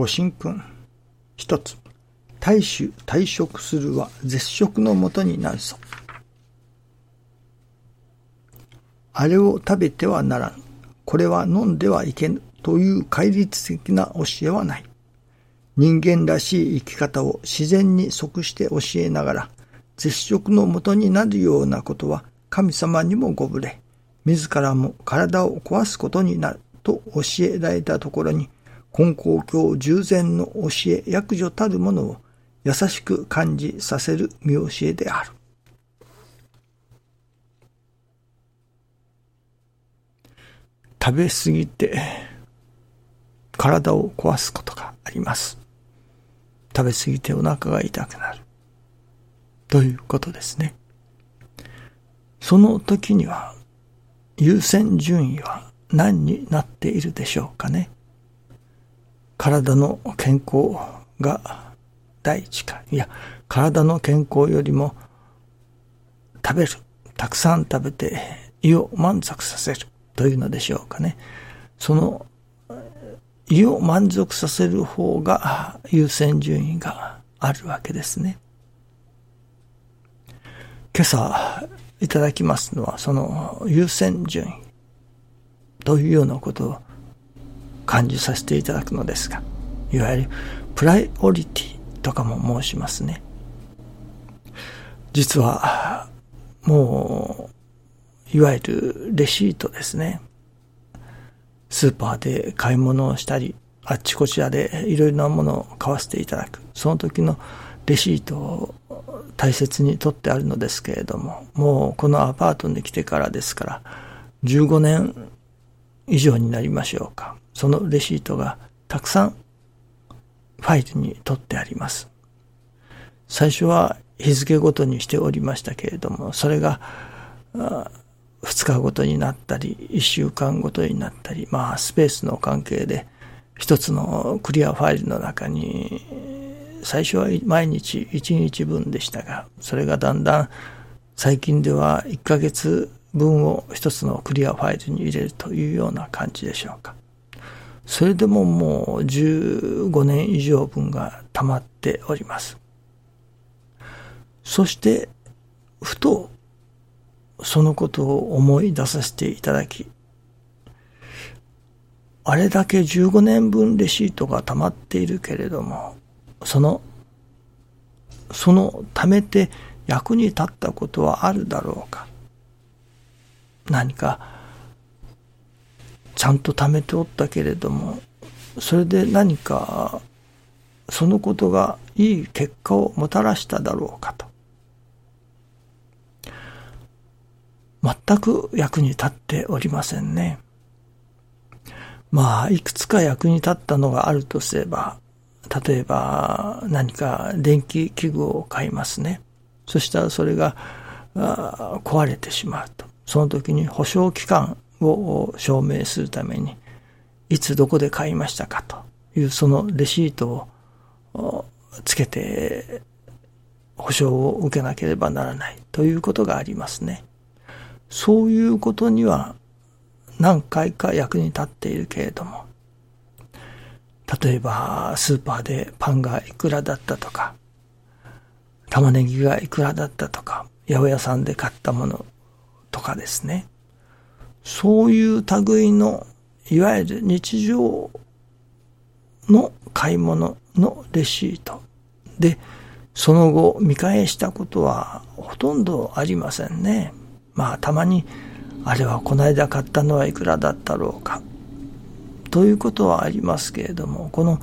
ご神君。一つ。大衆退職するは絶食のもとになるぞ。あれを食べてはならぬ。これは飲んではいけぬ。という戒律的な教えはない。人間らしい生き方を自然に即して教えながら、絶食のもとになるようなことは神様にもご無礼。自らも体を壊すことになると教えられたところに、根高教従前の教え役所たるものを優しく感じさせる見教えである。食べ過ぎて体を壊すことがあります。食べ過ぎてお腹が痛くなる。ということですね。その時には優先順位は何になっているでしょうかね。体の健康が第一か。いや、体の健康よりも食べる。たくさん食べて胃を満足させるというのでしょうかね。その胃を満足させる方が優先順位があるわけですね。今朝いただきますのは、その優先順位というようなことを感じさせていただくのですが、いわゆるプライオリティとかも申しますね。実は、もう、いわゆるレシートですね。スーパーで買い物をしたり、あっちこちらでいろいろなものを買わせていただく。その時のレシートを大切に取ってあるのですけれども、もうこのアパートに来てからですから、15年以上になりましょうか。そのレシートがたくさんファイルに取ってあります。最初は日付ごとにしておりましたけれども、それが2日ごとになったり、1週間ごとになったり、まあスペースの関係で一つのクリアファイルの中に最初は毎日1日分でしたが、それがだんだん最近では1ヶ月分を一つのクリアファイルに入れるというような感じでしょうか。それでももう15年以上分が溜まっております。そして、ふと、そのことを思い出させていただき、あれだけ15年分レシートが溜まっているけれども、その、その貯めて役に立ったことはあるだろうか。何か、ちゃんと貯めておったけれども、それで何か、そのことがいい結果をもたらしただろうかと。全く役に立っておりませんね。まあ、いくつか役に立ったのがあるとすれば、例えば何か電気器具を買いますね。そしたらそれが壊れてしまうと。その時に保証期間を証明するために、いつどこで買いましたかというそのレシートをつけて保証を受けなければならないということがありますね。そういうことには何回か役に立っているけれども、例えば、スーパーでパンがいくらだったとか、玉ねぎがいくらだったとか、八百屋さんで買ったものとかですね。そういう類の、いわゆる日常の買い物のレシートで、その後見返したことはほとんどありませんね。まあたまに、あれはこの間買ったのはいくらだったろうか。ということはありますけれども、この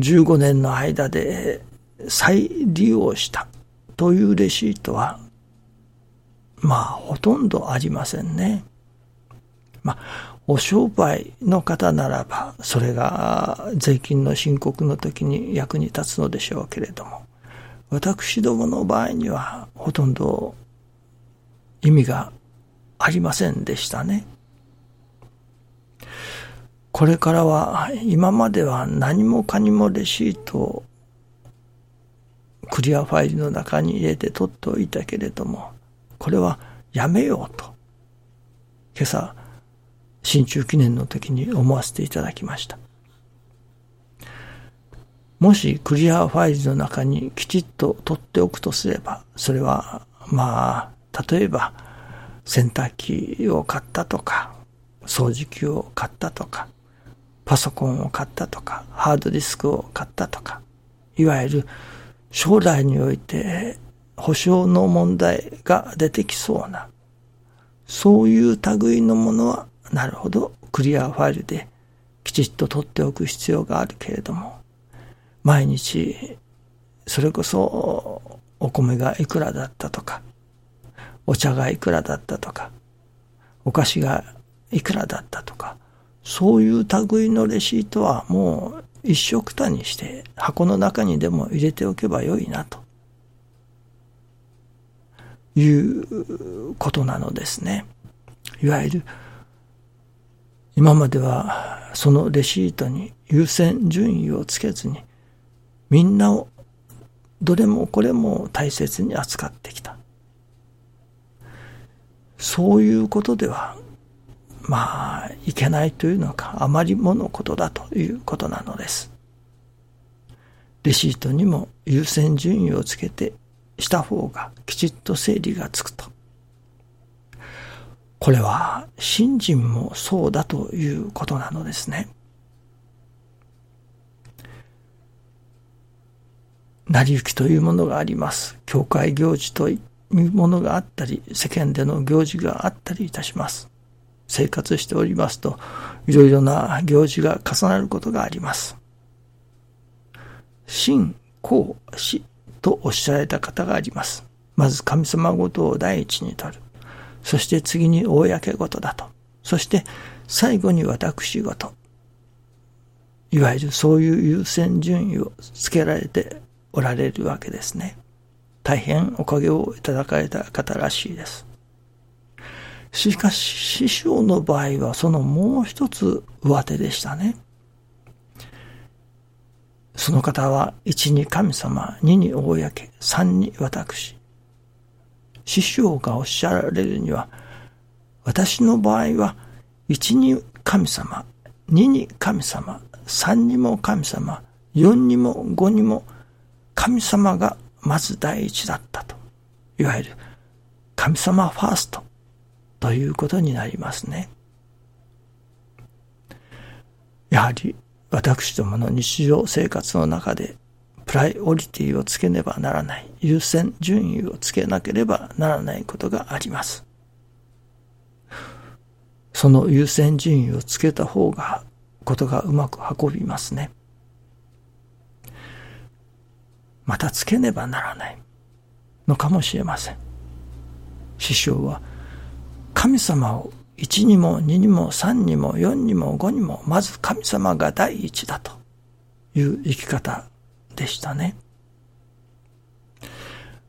15年の間で再利用したというレシートは、まあ、ほとんどありませんね。まあ、お商売の方ならば、それが税金の申告の時に役に立つのでしょうけれども、私どもの場合には、ほとんど意味がありませんでしたね。これからは、今までは何もかにもレシートをクリアファイルの中に入れて取っておいたけれども、これはやめようと、今朝、新中記念の時に思わせていただきました。もしクリアファイルの中にきちっと取っておくとすれば、それは、まあ、例えば、洗濯機を買ったとか、掃除機を買ったとか、パソコンを買ったとか、ハードディスクを買ったとか、いわゆる将来において保証の問題が出てきそうな、そういう類のものは、なるほど、クリアファイルできちっと取っておく必要があるけれども、毎日、それこそ、お米がいくらだったとか、お茶がいくらだったとか、お菓子がいくらだったとか、そういう類のレシートはもう一緒くたにして箱の中にでも入れておけばよいなと。いうことなのですね。いわゆる今まではそのレシートに優先順位をつけずにみんなをどれもこれも大切に扱ってきた。そういうことではまあ、いけないというのか、あまりものことだということなのです。レシートにも優先順位をつけてした方がきちっと整理がつくと。これは信心もそうだということなのですね。成り行きというものがあります。教会行事というものがあったり、世間での行事があったりいたします。生活しておりますと、いろいろな行事が重なることがあります。信、公、死とおっしゃられた方があります。まず神様ごとを第一に取る。そして次に公ごとだと。そして最後に私ごと。いわゆるそういう優先順位をつけられておられるわけですね。大変おかげをいただかれた方らしいです。しかし、師匠の場合はそのもう一つ上手でしたね。その方は、一に神様、二に公、三に私。師匠がおっしゃられるには、私の場合は、一に神様、二に神様、三にも神様、四にも五にも神様がまず第一だったと。いわゆる神様ファーストということになりますね。やはり私どもの日常生活の中でプライオリティをつけねばならない、優先順位をつけなければならないことがあります。その優先順位をつけた方がことがうまく運びますね。またつけねばならないのかもしれません。師匠は神様を1にも2にも3にも4にも5にもまず神様が第一だという生き方でしたね。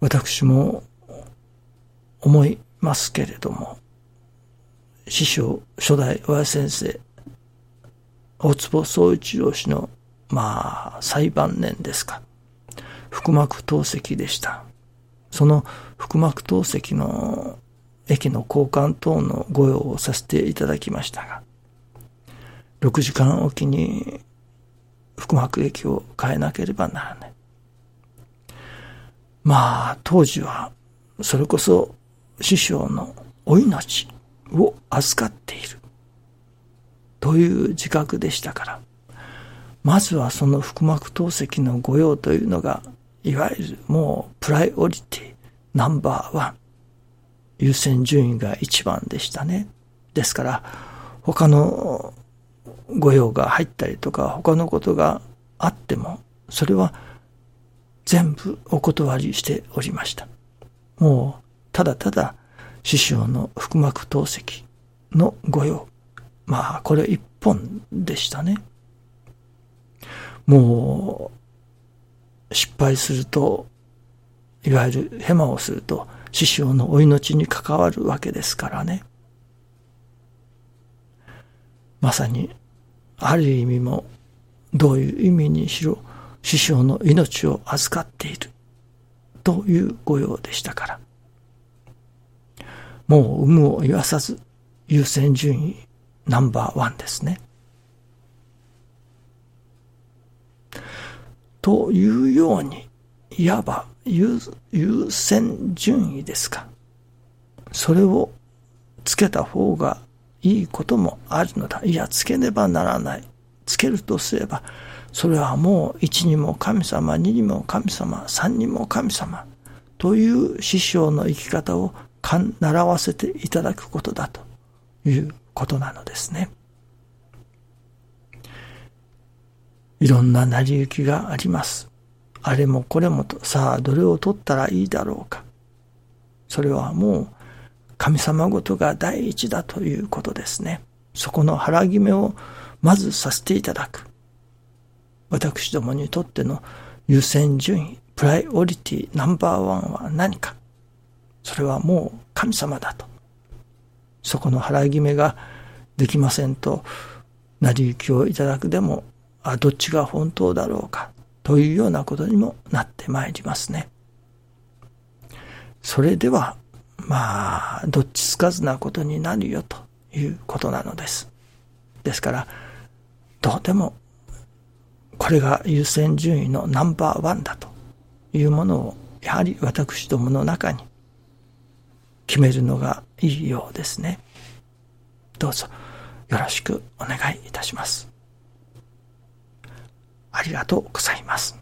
私も思いますけれども、師匠、初代親先生、大坪総一郎氏の、まあ、最晩年ですか。腹膜透析でした。その腹膜透析の駅の交換等のご用をさせていただきましたが、6時間おきに腹膜液を変えなければならない。まあ、当時は、それこそ師匠のお命を預かっている。という自覚でしたから、まずはその腹膜透析の御用というのが、いわゆるもうプライオリティナンバーワン。優先順位が一番でしたね。ですから、他の御用が入ったりとか、他のことがあっても、それは全部お断りしておりました。もう、ただただ、師匠の腹膜透析の御用。まあ、これ一本でしたね。もう、失敗すると、いわゆるヘマをすると、師匠のお命に関わるわけですからね。まさに、ある意味も、どういう意味にしろ、師匠の命を預かっている、という御用でしたから。もう有無を言わさず、優先順位ナンバーワンですね。というように、いわば優先順位ですか。それをつけた方がいいこともあるのだ。いや、つけねばならない。つけるとすれば、それはもう一にも神様、二にも神様、三にも神様という師匠の生き方を習わせていただくことだということなのですね。いろんな成り行きがあります。あれもこれもと、さあどれを取ったらいいだろうか。それはもう神様ごとが第一だということですね。そこの腹決めをまずさせていただく。私どもにとっての優先順位、プライオリティナンバーワンは何か。それはもう神様だと。そこの腹決めができませんと、成り行きをいただくでも、あ、どっちが本当だろうか、というようなことにもなってまいりますね。それでは、まあ、どっちつかずなことになるよということなのです。ですから、どうでも、これが優先順位のナンバーワンだというものを、やはり私どもの中に決めるのがいいようですね。どうぞよろしくお願いいたします。ありがとうございます。